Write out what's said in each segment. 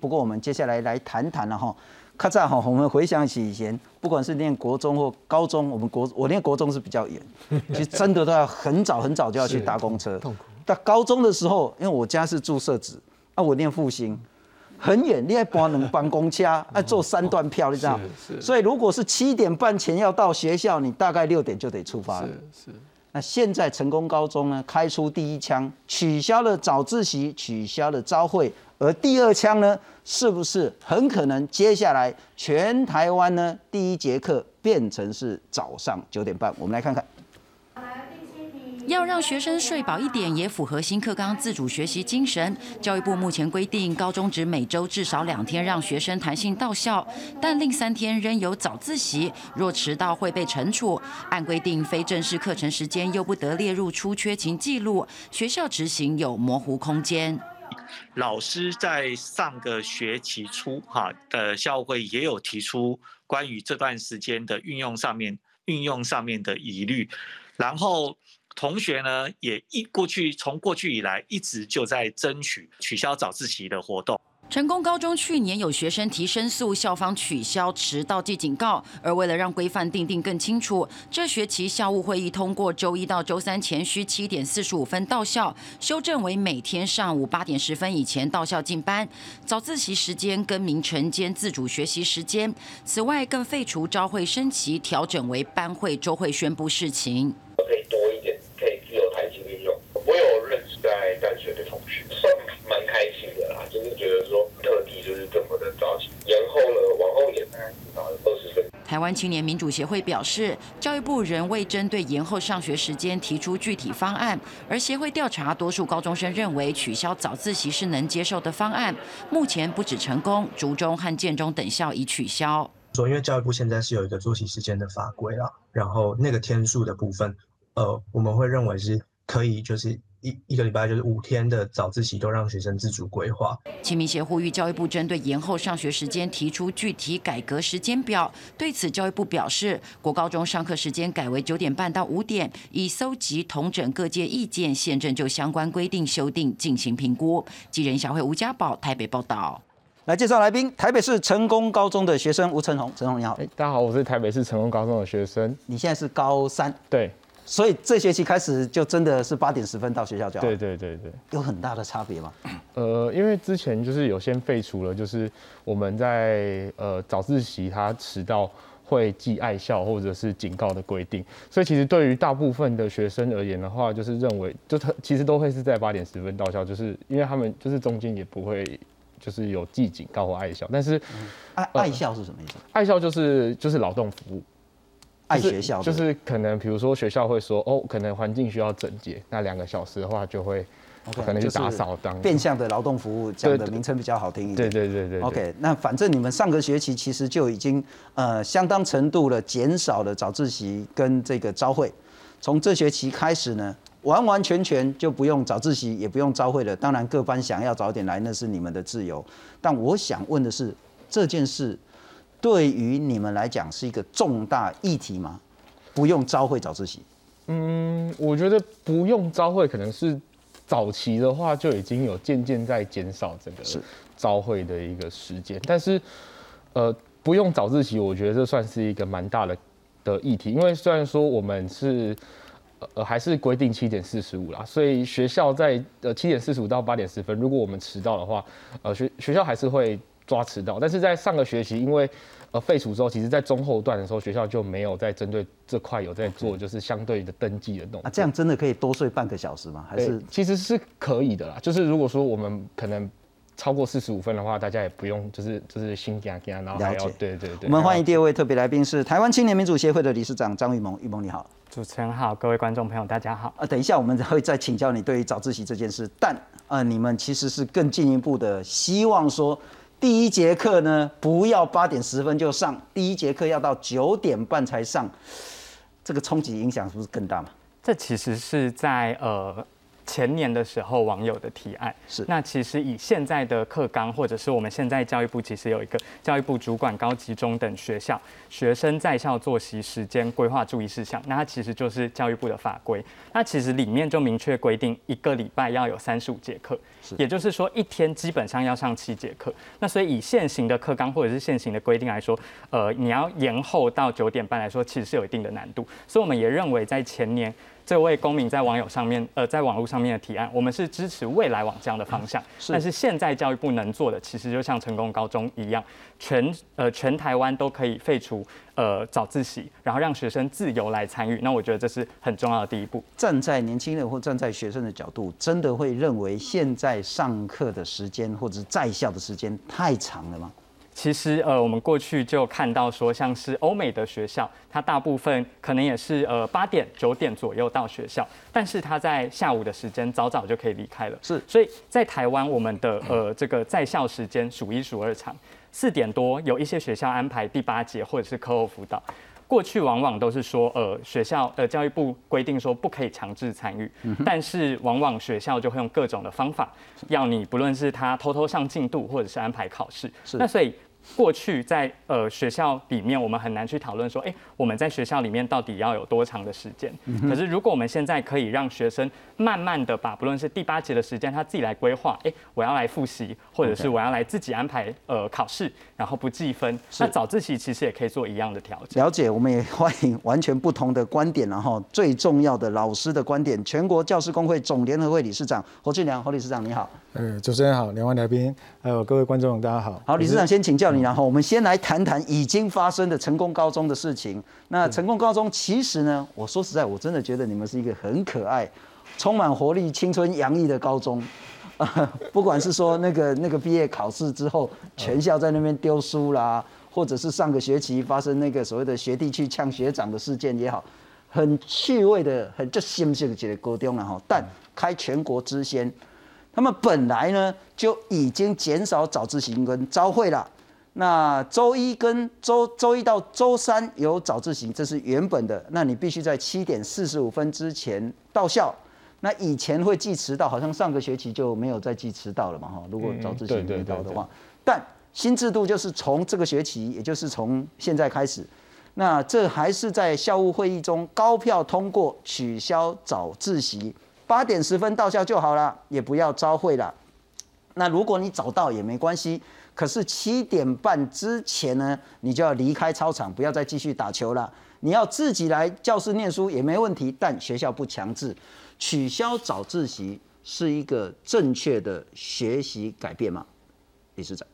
不过我们接下来来谈谈了哈，咔嚓哈，我们回想起以前，不管是念国中或高中，我们国我念国中是比较远，其实真的都要很早很早就要去搭公车。痛苦。但高中的时候，因为我家是住社子，啊，我念复兴，很远，你还搬能搬公车，啊，坐三段票，你知道？是。所以如果是七点半前要到学校，你大概六点就得出发了。是是。那现在成功高中呢，开出第一枪，取消了早自习，取消了朝会。而第二枪呢，是不是很可能接下来全台湾呢第一节课变成是早上九点半？我们来看看。要让学生睡饱一点，也符合新课纲自主学习精神。教育部目前规定，高中只每周至少两天让学生弹性到校，但另三天仍有早自习，若迟到会被惩处。按规定，非正式课程时间又不得列入出缺勤记录，学校执行有模糊空间。老师在上个学期初哈的校会也有提出关于这段时间的运用上面运用上面的疑虑，然后同学呢也一过去从过去以来一直就在争取取消早自习的活动。成功高中去年有学生提申诉，校方取消迟到记警告。而为了让规范定定更清楚，这学期校务会议通过周一到周三前需七点四十五分到校，修正为每天上午八点十分以前到校进班。早自习时间更名晨间自主学习时间。此外，更废除朝会升旗，调整为班会、周会宣布事情。可以多一点，可以自由弹性运用。我有认识在淡水的同学，算蛮开心的啦，就是觉得说。台青年民主协会表示，教育部仍未针对延后上学时间提出具体方案，而协会调查多数高中生认为取消早自习是能接受的方案。目前不止成功、竹中和建中等校已取消。说，因为教育部现在是有一个作息时间的法规啊，然后那个天数的部分，呃，我们会认为是可以，就是。一一个礼拜就是五天的早自习都让学生自主规划。秦明协呼吁教育部针对延后上学时间提出具体改革时间表。对此，教育部表示，国高中上课时间改为九点半到五点，已搜集同整各界意见，现正就相关规定修订进行评估。记者小慧吴家宝台北报道。来介绍来宾，台北市成功高中的学生吴成宏。成宏你好。大家好，我是台北市成功高中的学生。你现在是高三？对。所以这学期开始就真的是八点十分到学校就好。对对对对，有很大的差别吗？呃，因为之前就是有先废除了，就是我们在呃早自习他迟到会记爱校或者是警告的规定，所以其实对于大部分的学生而言的话，就是认为就他其实都会是在八点十分到校，就是因为他们就是中间也不会就是有记警告或爱校，但是爱爱校是什么意思？爱校就是就是劳动服务。爱学校就是可能，比如说学校会说，哦，可能环境需要整洁，那两个小时的话就会可能就打扫当变相的劳动服务，讲的名称比较好听一点。对对对对。OK，那反正你们上个学期其实就已经呃相当程度的减少了早自习跟这个朝会，从这学期开始呢，完完全全就不用早自习，也不用朝会了。当然各班想要早点来，那是你们的自由。但我想问的是这件事。对于你们来讲是一个重大议题吗？不用朝会早自习？嗯，我觉得不用朝会可能是早期的话就已经有渐渐在减少这个朝会的一个时间，但是呃不用早自习，我觉得这算是一个蛮大的的议题，因为虽然说我们是呃还是规定七点四十五啦，所以学校在呃七点四十五到八点十分，如果我们迟到的话，呃学学校还是会。抓迟到，但是在上个学期，因为呃废除之后，其实在中后段的时候，学校就没有在针对这块有在做，就是相对的登记的动作。啊，这样真的可以多睡半个小时吗？还是其实是可以的啦。就是如果说我们可能超过四十五分的话，大家也不用就是就是心惊惊，然后还要对对对。我们欢迎第二位特别来宾是台湾青年民主协会的理事长张玉萌，玉萌你好。主持人好，各位观众朋友大家好。呃，等一下我们会再请教你对于早自习这件事，但呃你们其实是更进一步的希望说。第一节课呢，不要八点十分就上，第一节课要到九点半才上，这个冲击影响是不是更大嘛？这其实是在呃前年的时候网友的提案。是。那其实以现在的课纲，或者是我们现在教育部其实有一个教育部主管高级中等学校学生在校作息时间规划注意事项，那它其实就是教育部的法规。那其实里面就明确规定，一个礼拜要有三十五节课，也就是说一天基本上要上七节课。那所以以现行的课纲或者是现行的规定来说，呃，你要延后到九点半来说，其实是有一定的难度。所以我们也认为，在前年这位公民在网友上面，呃，在网络上面的提案，我们是支持未来往这样的方向。但是现在教育部能做的，其实就像成功高中一样，全呃全台湾都可以废除呃早自习，然后让学生自由来参与。那我觉得这是很重要的第一步。站在年轻人或站在学生的角度，真的会认为现在上课的时间或者在校的时间太长了吗？其实，呃，我们过去就看到说，像是欧美的学校，它大部分可能也是呃八点九点左右到学校，但是他在下午的时间早早就可以离开了。是，所以在台湾，我们的呃这个在校时间数一数二长，四点多有一些学校安排第八节或者是课后辅导。过去往往都是说，呃，学校呃教育部规定说不可以强制参与，但是往往学校就会用各种的方法，要你不论是他偷偷上进度，或者是安排考试。那所以。过去在呃学校里面，我们很难去讨论说，哎，我们在学校里面到底要有多长的时间？可是如果我们现在可以让学生慢慢的把不论是第八节的时间他自己来规划，哎，我要来复习，或者是我要来自己安排呃考试，然后不计分，那早自习其实也可以做一样的调整。了解，我们也欢迎完全不同的观点，然后最重要的老师的观点。全国教师工会总联合会理事长侯俊良，侯理事长你好。呃，主持人好，两位来宾，还有各位观众，大家好。好，理事长先请教你，然后我们先来谈谈已经发生的成功高中的事情。那成功高中其实呢，我说实在，我真的觉得你们是一个很可爱、充满活力、青春洋溢的高中。不管是说那个那个毕业考试之后，全校在那边丢书啦，或者是上个学期发生那个所谓的学弟去呛学长的事件也好，很趣味的、很就新鲜的高中了哈。但开全国之先。他们本来呢就已经减少早自习跟朝会了，那周一跟周周一到周三有早自习，这是原本的。那你必须在七点四十五分之前到校。那以前会记迟到，好像上个学期就没有再记迟到了嘛？哈，如果早自习没到的话。但新制度就是从这个学期，也就是从现在开始，那这还是在校务会议中高票通过取消早自习。八点十分到校就好了，也不要朝会了。那如果你早到也没关系，可是七点半之前呢，你就要离开操场，不要再继续打球了。你要自己来教室念书也没问题，但学校不强制。取消早自习是一个正确的学习改变吗，理事长？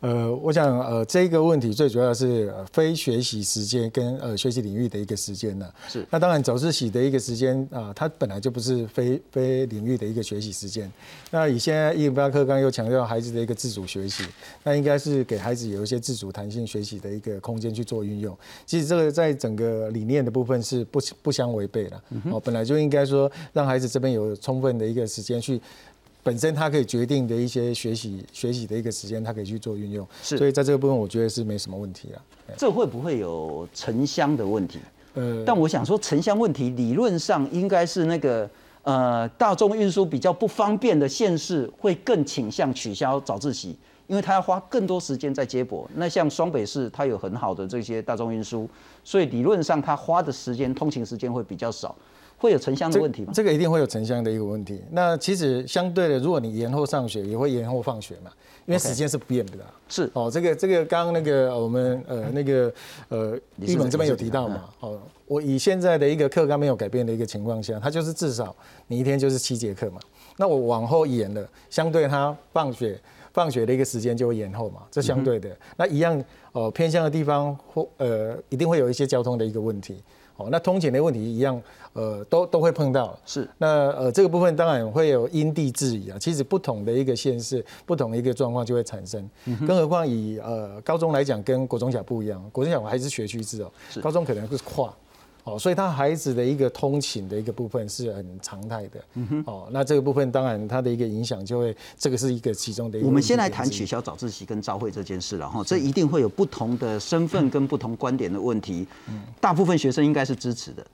呃，我想，呃，这个问题最主要是非学习时间跟呃学习领域的一个时间呢。是。那当然，早自习的一个时间啊，它本来就不是非非领域的一个学习时间。那以现在一零八课纲又强调孩子的一个自主学习，那应该是给孩子有一些自主弹性学习的一个空间去做运用。其实这个在整个理念的部分是不不相违背的。哦，本来就应该说让孩子这边有充分的一个时间去。本身他可以决定的一些学习学习的一个时间，他可以去做运用，是，所以在这个部分我觉得是没什么问题啊。这会不会有城乡的问题？呃，但我想说城乡问题理论上应该是那个呃大众运输比较不方便的县市会更倾向取消早自习，因为他要花更多时间在接驳。那像双北市，它有很好的这些大众运输，所以理论上他花的时间通勤时间会比较少。会有城乡的问题吗？这个一定会有城乡的一个问题。那其实相对的，如果你延后上学，也会延后放学嘛，因为时间是不变的。是哦，这个这个刚刚那个我们呃那个呃玉本这边有提到嘛？哦，我以现在的一个课纲没有改变的一个情况下，它就是至少你一天就是七节课嘛。那我往后延了，相对它放学放学的一个时间就会延后嘛，这相对的。那一样哦，偏向的地方或呃一定会有一些交通的一个问题。哦，那通勤的问题一样，呃，都都会碰到。是，那呃这个部分当然会有因地制宜啊。其实不同的一个县市，不同的一个状况就会产生。更何况以呃高中来讲，跟国中小不一样，国中小还是学区制哦，高中可能是跨。哦，所以他孩子的一个通勤的一个部分是很常态的。嗯哼。哦，那这个部分当然它的一个影响就会，这个是一个其中的。一个。我们先来谈取消早自习跟朝会这件事了哈，这一定会有不同的身份跟不同观点的问题。嗯。大部分学生应该是支持的，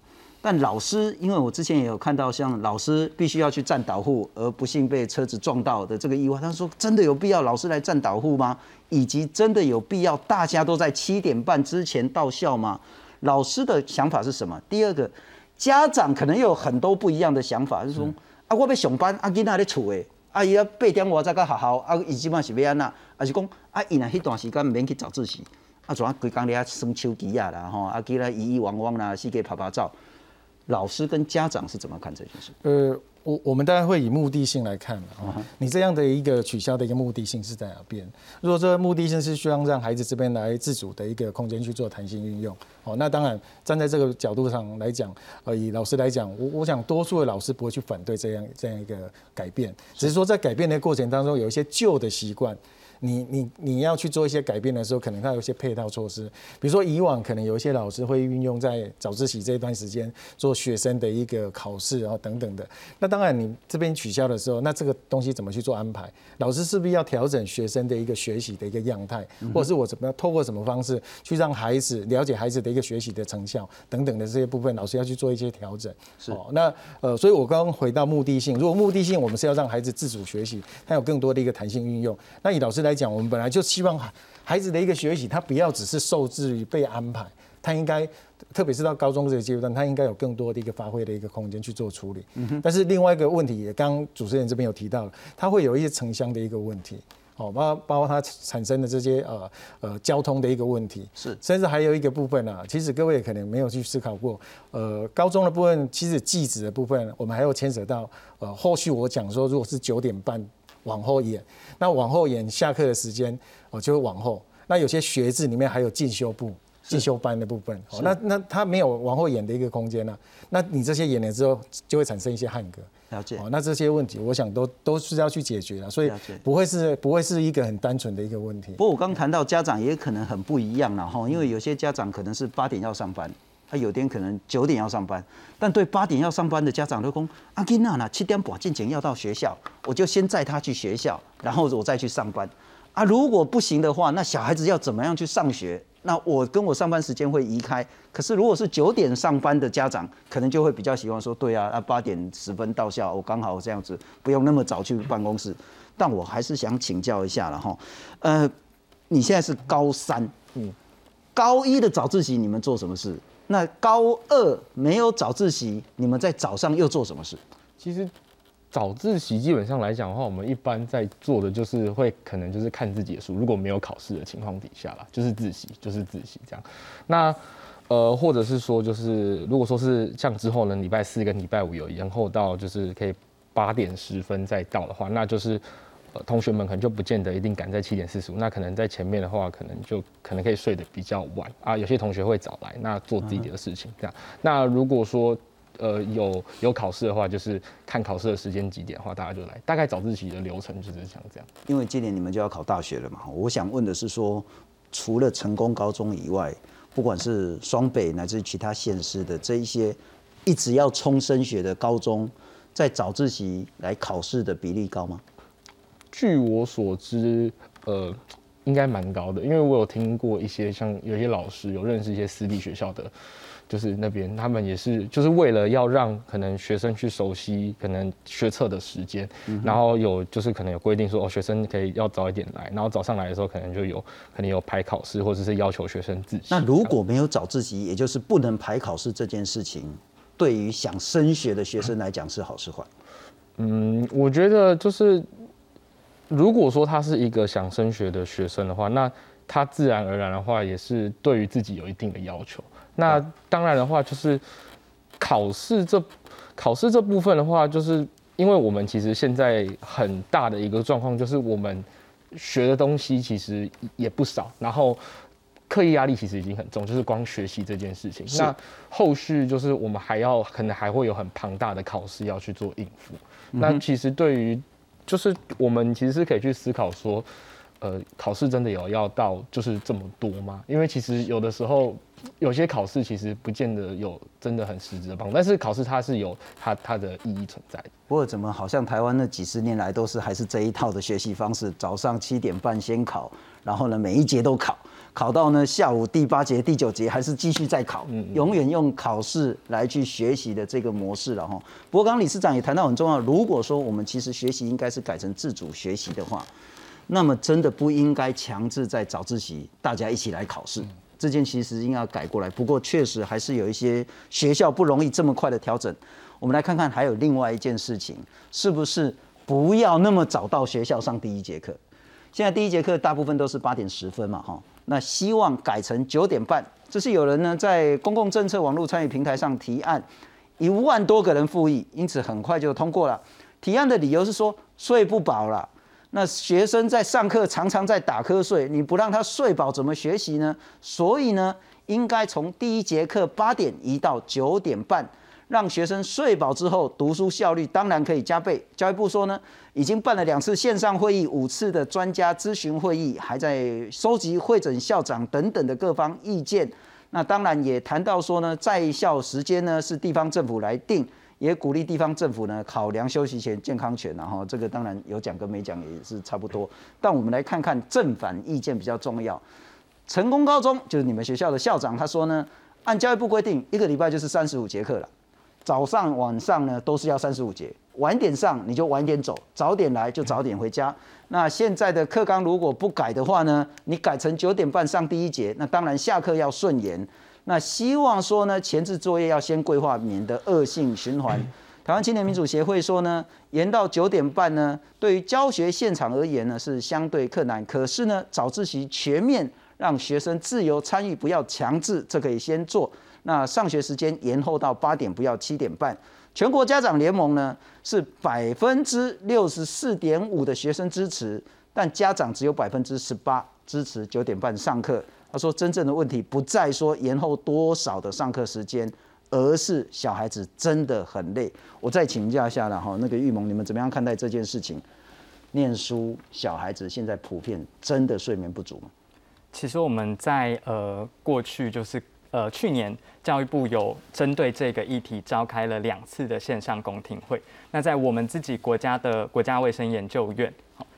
但老师，因为我之前也有看到，像老师必须要去站导护，而不幸被车子撞到的这个意外，他说真的有必要老师来站导护吗？以及真的有必要大家都在七点半之前到校吗？老师的想法是什么？第二个，家长可能有很多不一样的想法，就是说啊，我要上班，啊，囡仔咧厝诶，啊，伊啊八点我再到学校，啊，伊即满是要安那，还是讲啊，伊若迄段时间免去早自习，啊，怎啊规工咧耍手机啊啦，吼，啊，去咧咿咿汪汪啦，四界拍拍照。老师跟家长是怎么看这件事？呃，我我们当然会以目的性来看嘛。你这样的一个取消的一个目的性是在哪边？如果说目的性是希望让孩子这边来自主的一个空间去做弹性运用，哦，那当然站在这个角度上来讲，呃，以老师来讲，我我想多数的老师不会去反对这样这样一个改变，只是说在改变的过程当中，有一些旧的习惯。你你你要去做一些改变的时候，可能它有一些配套措施，比如说以往可能有一些老师会运用在早自习这一段时间做学生的一个考试啊等等的。那当然你这边取消的时候，那这个东西怎么去做安排？老师是不是要调整学生的一个学习的一个样态，或者是我怎么样透过什么方式去让孩子了解孩子的一个学习的成效等等的这些部分，老师要去做一些调整。是，那呃，所以我刚刚回到目的性，如果目的性我们是要让孩子自主学习，他有更多的一个弹性运用，那以老师来。来讲，我们本来就希望孩子的一个学习，他不要只是受制于被安排，他应该，特别是到高中这个阶段，他应该有更多的一个发挥的一个空间去做处理。但是另外一个问题，也刚主持人这边有提到了，他会有一些城乡的一个问题，哦，包包括它产生的这些呃呃交通的一个问题，是，甚至还有一个部分呢，其实各位可能没有去思考过，呃，高中的部分，其实记子的部分，我们还要牵扯到，呃，后续我讲说，如果是九点半。往后延，那往后延下课的时间，哦，就会往后。那有些学制里面还有进修部、进修班的部分，哦，那那他没有往后延的一个空间呢。那你这些演了之后，就会产生一些汉格。了解。哦，那这些问题，我想都都是要去解决的，所以不会是不会是一个很单纯的一个问题。不过我刚谈到家长也可能很不一样了哈，因为有些家长可能是八点要上班。他有天可能九点要上班，但对八点要上班的家长都讲：阿金娜娜七点半进前要到学校，我就先载他去学校，然后我再去上班。啊，如果不行的话，那小孩子要怎么样去上学？那我跟我上班时间会移开。可是如果是九点上班的家长，可能就会比较喜欢说：对啊，那八点十分到校，我刚好这样子不用那么早去办公室。但我还是想请教一下了哈，呃，你现在是高三，嗯，高一的早自习你们做什么事？那高二没有早自习，你们在早上又做什么事？其实早自习基本上来讲的话，我们一般在做的就是会可能就是看自己的书，如果没有考试的情况底下啦，就是自习，就是自习这样。那呃，或者是说就是如果说是像之后呢，礼拜四跟礼拜五有延后到就是可以八点十分再到的话，那就是。呃，同学们可能就不见得一定赶在七点四十五，那可能在前面的话，可能就可能可以睡得比较晚啊。有些同学会早来，那做自己的事情这样。那如果说呃有有考试的话，就是看考试的时间几点的话，大家就来。大概早自习的流程就是像这样。因为今年你们就要考大学了嘛，我想问的是说，除了成功高中以外，不管是双北乃至其他县市的这一些一直要冲升学的高中，在早自习来考试的比例高吗？据我所知，呃，应该蛮高的，因为我有听过一些像有些老师有认识一些私立学校的，就是那边他们也是就是为了要让可能学生去熟悉可能学测的时间，然后有就是可能有规定说哦学生可以要早一点来，然后早上来的时候可能就有可能有排考试或者是要求学生自习。那如果没有早自习，也就是不能排考试这件事情，对于想升学的学生来讲是好是坏？嗯，我觉得就是。如果说他是一个想升学的学生的话，那他自然而然的话也是对于自己有一定的要求。那当然的话，就是考试这考试这部分的话，就是因为我们其实现在很大的一个状况，就是我们学的东西其实也不少，然后课业压力其实已经很重，就是光学习这件事情。那后续就是我们还要可能还会有很庞大的考试要去做应付。那其实对于就是我们其实是可以去思考说，呃，考试真的有要到就是这么多吗？因为其实有的时候有些考试其实不见得有真的很实质的帮助，但是考试它是有它它的意义存在的。不过怎么好像台湾那几十年来都是还是这一套的学习方式，早上七点半先考，然后呢每一节都考，考到呢下午第八节、第九节还是继续再考，永远用考试来去学习的这个模式了哈。不过刚刚理事长也谈到很重要，如果说我们其实学习应该是改成自主学习的话，那么真的不应该强制在早自习大家一起来考试。这件其实应该要改过来，不过确实还是有一些学校不容易这么快的调整。我们来看看还有另外一件事情，是不是不要那么早到学校上第一节课？现在第一节课大部分都是八点十分嘛，哈，那希望改成九点半。这是有人呢在公共政策网络参与平台上提案，一万多个人复议，因此很快就通过了。提案的理由是说睡不饱了。那学生在上课常常在打瞌睡，你不让他睡饱怎么学习呢？所以呢，应该从第一节课八点移到九点半，让学生睡饱之后读书效率当然可以加倍。教育部说呢，已经办了两次线上会议，五次的专家咨询会议，还在收集会诊校长等等的各方意见。那当然也谈到说呢，在校时间呢是地方政府来定。也鼓励地方政府呢考量休息前健康权，然后这个当然有讲跟没讲也是差不多。但我们来看看正反意见比较重要。成功高中就是你们学校的校长，他说呢，按教育部规定，一个礼拜就是三十五节课了，早上晚上呢都是要三十五节，晚点上你就晚点走，早点来就早点回家。那现在的课纲如果不改的话呢，你改成九点半上第一节，那当然下课要顺延。那希望说呢，前置作业要先规划，免得恶性循环。台湾青年民主协会说呢，延到九点半呢，对于教学现场而言呢，是相对困难。可是呢，早自习全面让学生自由参与，不要强制，这可以先做。那上学时间延后到八点，不要七点半。全国家长联盟呢，是百分之六十四点五的学生支持，但家长只有百分之十八支持九点半上课。他说：“真正的问题不在说延后多少的上课时间，而是小孩子真的很累。”我再请教一下了哈，那个玉萌，你们怎么样看待这件事情？念书小孩子现在普遍真的睡眠不足吗？其实我们在呃过去就是呃去年教育部有针对这个议题召开了两次的线上公听会。那在我们自己国家的国家卫生研究院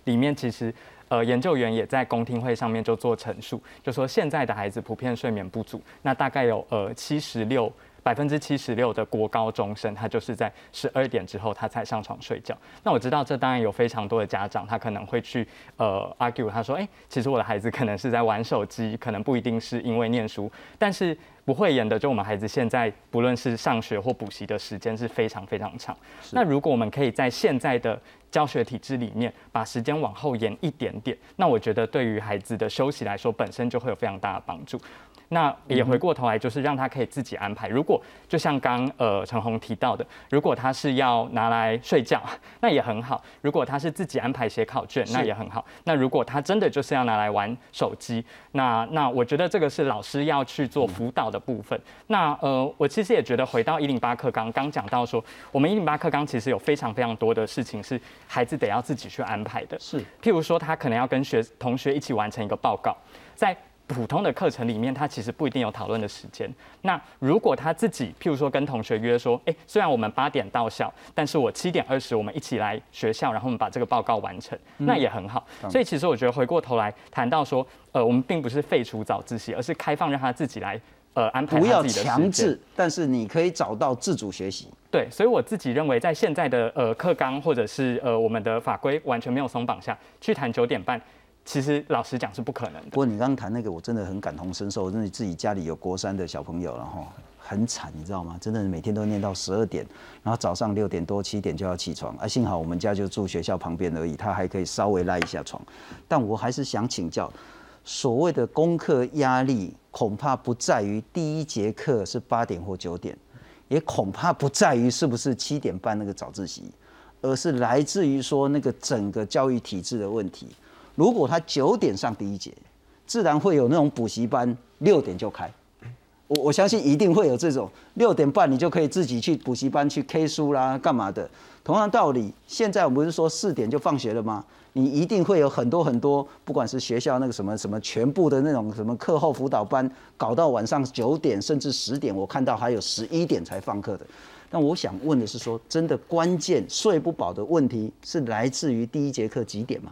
里面，其实。呃，研究员也在公听会上面就做陈述，就说现在的孩子普遍睡眠不足，那大概有呃七十六百分之七十六的国高中生，他就是在十二点之后他才上床睡觉。那我知道这当然有非常多的家长，他可能会去呃 argue，他说，哎，其实我的孩子可能是在玩手机，可能不一定是因为念书，但是。不会演的，就我们孩子现在不论是上学或补习的时间是非常非常长。那如果我们可以在现在的教学体制里面把时间往后延一点点，那我觉得对于孩子的休息来说，本身就会有非常大的帮助。那也回过头来，就是让他可以自己安排。如果就像刚呃陈红提到的，如果他是要拿来睡觉，那也很好；如果他是自己安排写考卷，那也很好。那如果他真的就是要拿来玩手机，那那我觉得这个是老师要去做辅导的部分。那呃，我其实也觉得回到一零八课纲，刚讲到说，我们一零八课纲其实有非常非常多的事情是孩子得要自己去安排的。是，譬如说他可能要跟学同学一起完成一个报告，在。普通的课程里面，他其实不一定有讨论的时间。那如果他自己，譬如说跟同学约说，哎，虽然我们八点到校，但是我七点二十我们一起来学校，然后我们把这个报告完成，那也很好。所以其实我觉得回过头来谈到说，呃，我们并不是废除早自习，而是开放让他自己来，呃，安排不要强制，但是你可以找到自主学习。对，所以我自己认为，在现在的呃课纲或者是呃我们的法规完全没有松绑下去谈九点半。其实老实讲是不可能的。不过你刚刚谈那个，我真的很感同身受。真的自己家里有国三的小朋友，然后很惨，你知道吗？真的每天都念到十二点，然后早上六点多七点就要起床。啊，幸好我们家就住学校旁边而已，他还可以稍微赖一下床。但我还是想请教，所谓的功课压力，恐怕不在于第一节课是八点或九点，也恐怕不在于是不是七点半那个早自习，而是来自于说那个整个教育体制的问题。如果他九点上第一节，自然会有那种补习班六点就开。我我相信一定会有这种六点半你就可以自己去补习班去 K 书啦，干嘛的？同样道理，现在我们不是说四点就放学了吗？你一定会有很多很多，不管是学校那个什么什么全部的那种什么课后辅导班，搞到晚上九点甚至十点，我看到还有十一点才放课的。但我想问的是，说真的关键睡不饱的问题是来自于第一节课几点吗？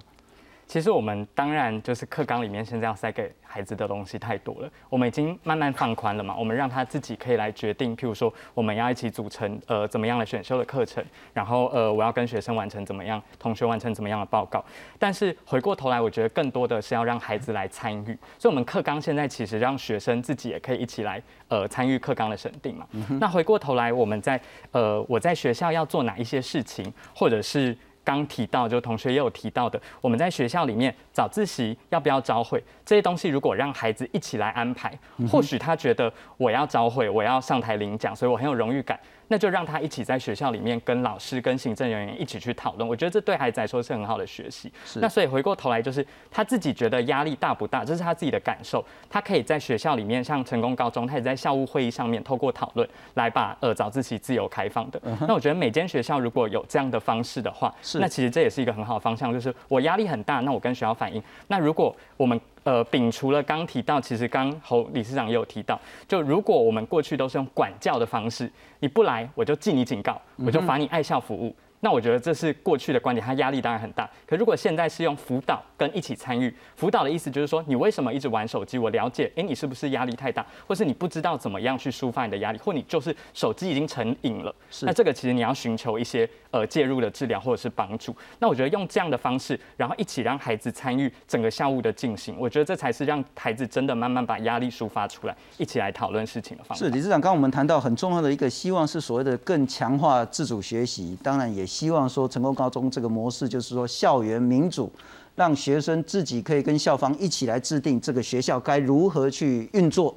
其实我们当然就是课纲里面现在要塞给孩子的东西太多了，我们已经慢慢放宽了嘛，我们让他自己可以来决定，譬如说我们要一起组成呃怎么样的选修的课程，然后呃我要跟学生完成怎么样，同学完成怎么样的报告。但是回过头来，我觉得更多的是要让孩子来参与，所以我们课纲现在其实让学生自己也可以一起来呃参与课纲的审定嘛。那回过头来，我们在呃我在学校要做哪一些事情，或者是。刚提到，就同学也有提到的，我们在学校里面早自习要不要招会这些东西，如果让孩子一起来安排，或许他觉得我要招会，我要上台领奖，所以我很有荣誉感。那就让他一起在学校里面跟老师、跟行政人员一起去讨论。我觉得这对孩子来说是很好的学习。那所以回过头来，就是他自己觉得压力大不大，这是他自己的感受。他可以在学校里面，像成功高中，他也在校务会议上面透过讨论来把呃早自习自由开放的。那我觉得每间学校如果有这样的方式的话，那其实这也是一个很好的方向。就是我压力很大，那我跟学校反映。那如果我们呃，摒除了刚提到，其实刚侯理事长也有提到，就如果我们过去都是用管教的方式，你不来我就记你警告，我就罚你爱校服务。那我觉得这是过去的观点，他压力当然很大。可如果现在是用辅导跟一起参与，辅导的意思就是说，你为什么一直玩手机？我了解，哎，你是不是压力太大，或是你不知道怎么样去抒发你的压力，或你就是手机已经成瘾了。是那这个其实你要寻求一些呃介入的治疗或者是帮助。那我觉得用这样的方式，然后一起让孩子参与整个校务的进行，我觉得这才是让孩子真的慢慢把压力抒发出来，一起来讨论事情的方式。是理事长，刚刚我们谈到很重要的一个希望是所谓的更强化自主学习，当然也。希望说成功高中这个模式，就是说校园民主，让学生自己可以跟校方一起来制定这个学校该如何去运作。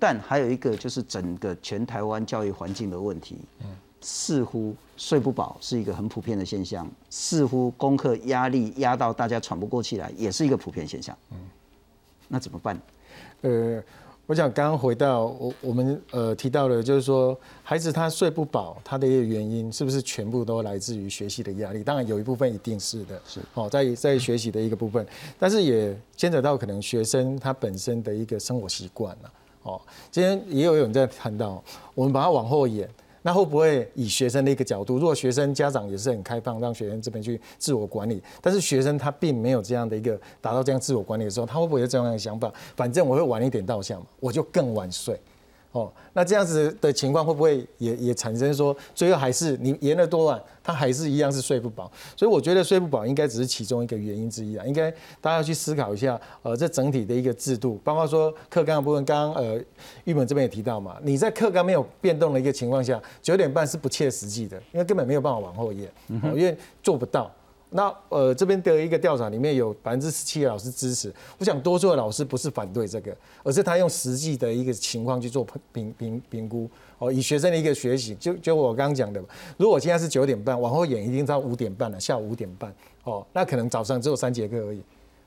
但还有一个就是整个全台湾教育环境的问题，似乎睡不饱是一个很普遍的现象，似乎功课压力压到大家喘不过气来，也是一个普遍现象。嗯，那怎么办？呃。我想刚刚回到我我们呃提到的，就是说孩子他睡不饱，他的一个原因是不是全部都来自于学习的压力？当然有一部分一定是的，是哦，在在学习的一个部分，但是也牵扯到可能学生他本身的一个生活习惯了。哦，今天也有人在谈到，我们把它往后延。那会不会以学生的一个角度，如果学生家长也是很开放，让学生这边去自我管理，但是学生他并没有这样的一个达到这样自我管理的时候，他会不会有这样的想法？反正我会晚一点到校嘛，我就更晚睡。哦，那这样子的情况会不会也也产生说，最后还是你延了多晚，他还是一样是睡不饱？所以我觉得睡不饱应该只是其中一个原因之一啊，应该大家要去思考一下，呃，这整体的一个制度，包括说课纲的部分，刚刚呃玉门这边也提到嘛，你在课纲没有变动的一个情况下，九点半是不切实际的，因为根本没有办法往后延，因为做不到。那呃，这边的一个调查里面有百分之十七的老师支持。我想多数的老师不是反对这个，而是他用实际的一个情况去做评评评估。哦，以学生的一个学习，就就我刚刚讲的，如果我现在是九点半，往后演一定到五点半了，下午五点半。哦，那可能早上只有三节课而已。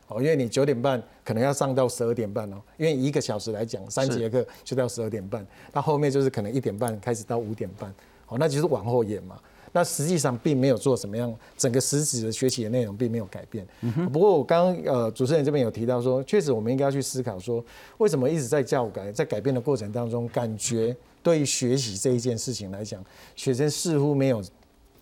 哦，因为你九点半可能要上到十二点半哦，因为一个小时来讲，三节课就到十二点半。那后面就是可能一点半开始到五点半。哦，那就是往后演嘛。那实际上并没有做什么样，整个实质的学习的内容并没有改变。不过我刚刚呃主持人这边有提到说，确实我们应该要去思考说，为什么一直在教改在改变的过程当中，感觉对于学习这一件事情来讲，学生似乎没有。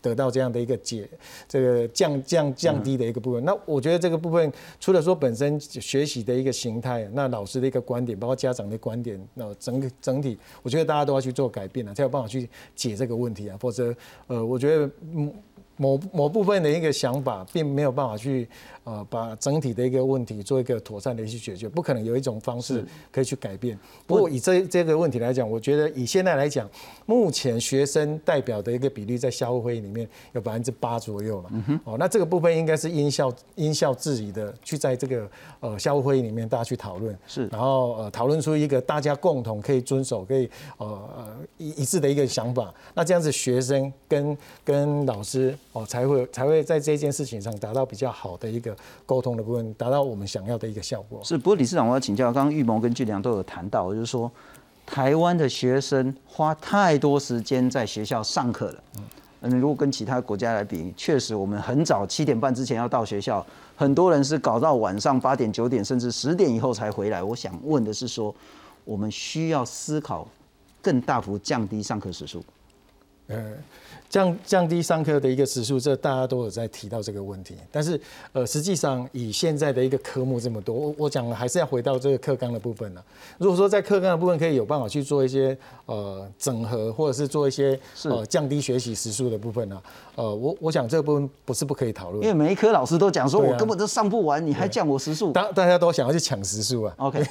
得到这样的一个解，这个降降降低的一个部分。那我觉得这个部分，除了说本身学习的一个形态，那老师的一个观点，包括家长的观点，那整个整体，我觉得大家都要去做改变了，才有办法去解这个问题啊。否则，呃，我觉得嗯。某某部分的一个想法，并没有办法去呃把整体的一个问题做一个妥善的去解决，不可能有一种方式可以去改变。不过以这这个问题来讲，我觉得以现在来讲，目前学生代表的一个比例在校务会议里面有百分之八左右了。哦，那这个部分应该是因校因校制宜的，去在这个呃校务会议里面大家去讨论，是，然后呃讨论出一个大家共同可以遵守、可以呃呃一一致的一个想法。那这样子学生跟跟老师。哦，才会才会在这件事情上达到比较好的一个沟通的部分，达到我们想要的一个效果。是，不过理事长，我要请教，刚刚玉谋跟俊良都有谈到，就是说，台湾的学生花太多时间在学校上课了。嗯，如果跟其他国家来比，确实我们很早七点半之前要到学校，很多人是搞到晚上八点、九点，甚至十点以后才回来。我想问的是，说我们需要思考更大幅降低上课时数。呃。降降低上课的一个时数，这大家都有在提到这个问题。但是，呃，实际上以现在的一个科目这么多，我我讲还是要回到这个课纲的部分了。如果说在课纲的部分可以有办法去做一些呃整合，或者是做一些呃降低学习时数的部分呢，呃，我我想这个部分不是不可以讨论。因为每一科老师都讲说，我根本都上不完，你还降我时数，大大家都想要去抢时数啊。OK，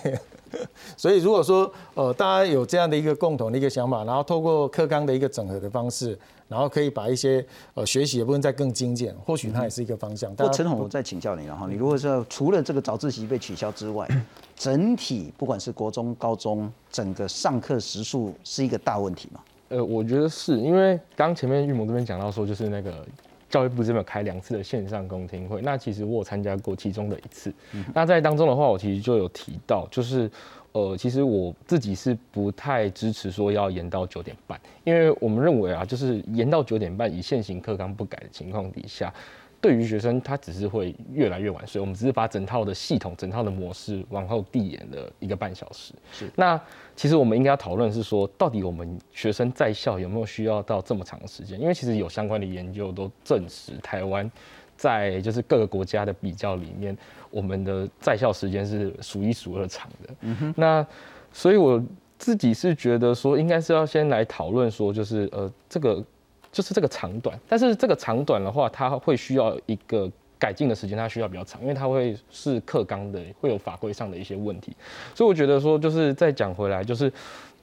所以如果说呃大家有这样的一个共同的一个想法，然后透过课纲的一个整合的方式。然后可以把一些呃学习的部分再更精简，或许它也是一个方向。不过陈总，我再请教你了哈，你如果说除了这个早自习被取消之外，整体不管是国中、高中，整个上课时数是一个大问题吗？呃，我觉得是因为刚前面玉萌这边讲到说，就是那个教育部这边开两次的线上公听会，那其实我有参加过其中的一次。那在当中的话，我其实就有提到，就是。呃，其实我自己是不太支持说要延到九点半，因为我们认为啊，就是延到九点半，以现行课纲不改的情况底下，对于学生他只是会越来越晚睡。我们只是把整套的系统、整套的模式往后递延了一个半小时。是。那其实我们应该要讨论是说，到底我们学生在校有没有需要到这么长的时间？因为其实有相关的研究都证实，台湾在就是各个国家的比较里面。我们的在校时间是数一数二长的，嗯哼，那所以我自己是觉得说，应该是要先来讨论说，就是呃，这个就是这个长短，但是这个长短的话，它会需要一个改进的时间，它需要比较长，因为它会是课纲的，会有法规上的一些问题，所以我觉得说，就是再讲回来，就是。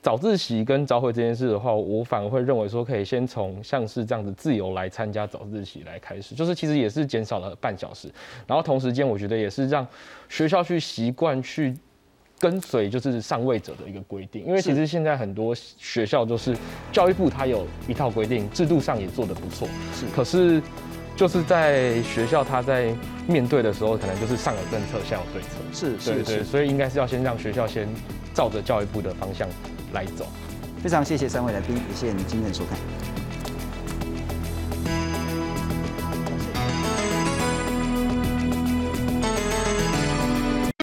早自习跟早会这件事的话，我反而会认为说，可以先从像是这样子自由来参加早自习来开始，就是其实也是减少了半小时，然后同时间我觉得也是让学校去习惯去跟随就是上位者的一个规定，因为其实现在很多学校就是教育部它有一套规定，制度上也做得不错，是，可是就是在学校他在面对的时候，可能就是上有政策下有对策，是是是，所以应该是要先让学校先照着教育部的方向。来走，非常谢谢三位来宾，也谢谢你今天的收看。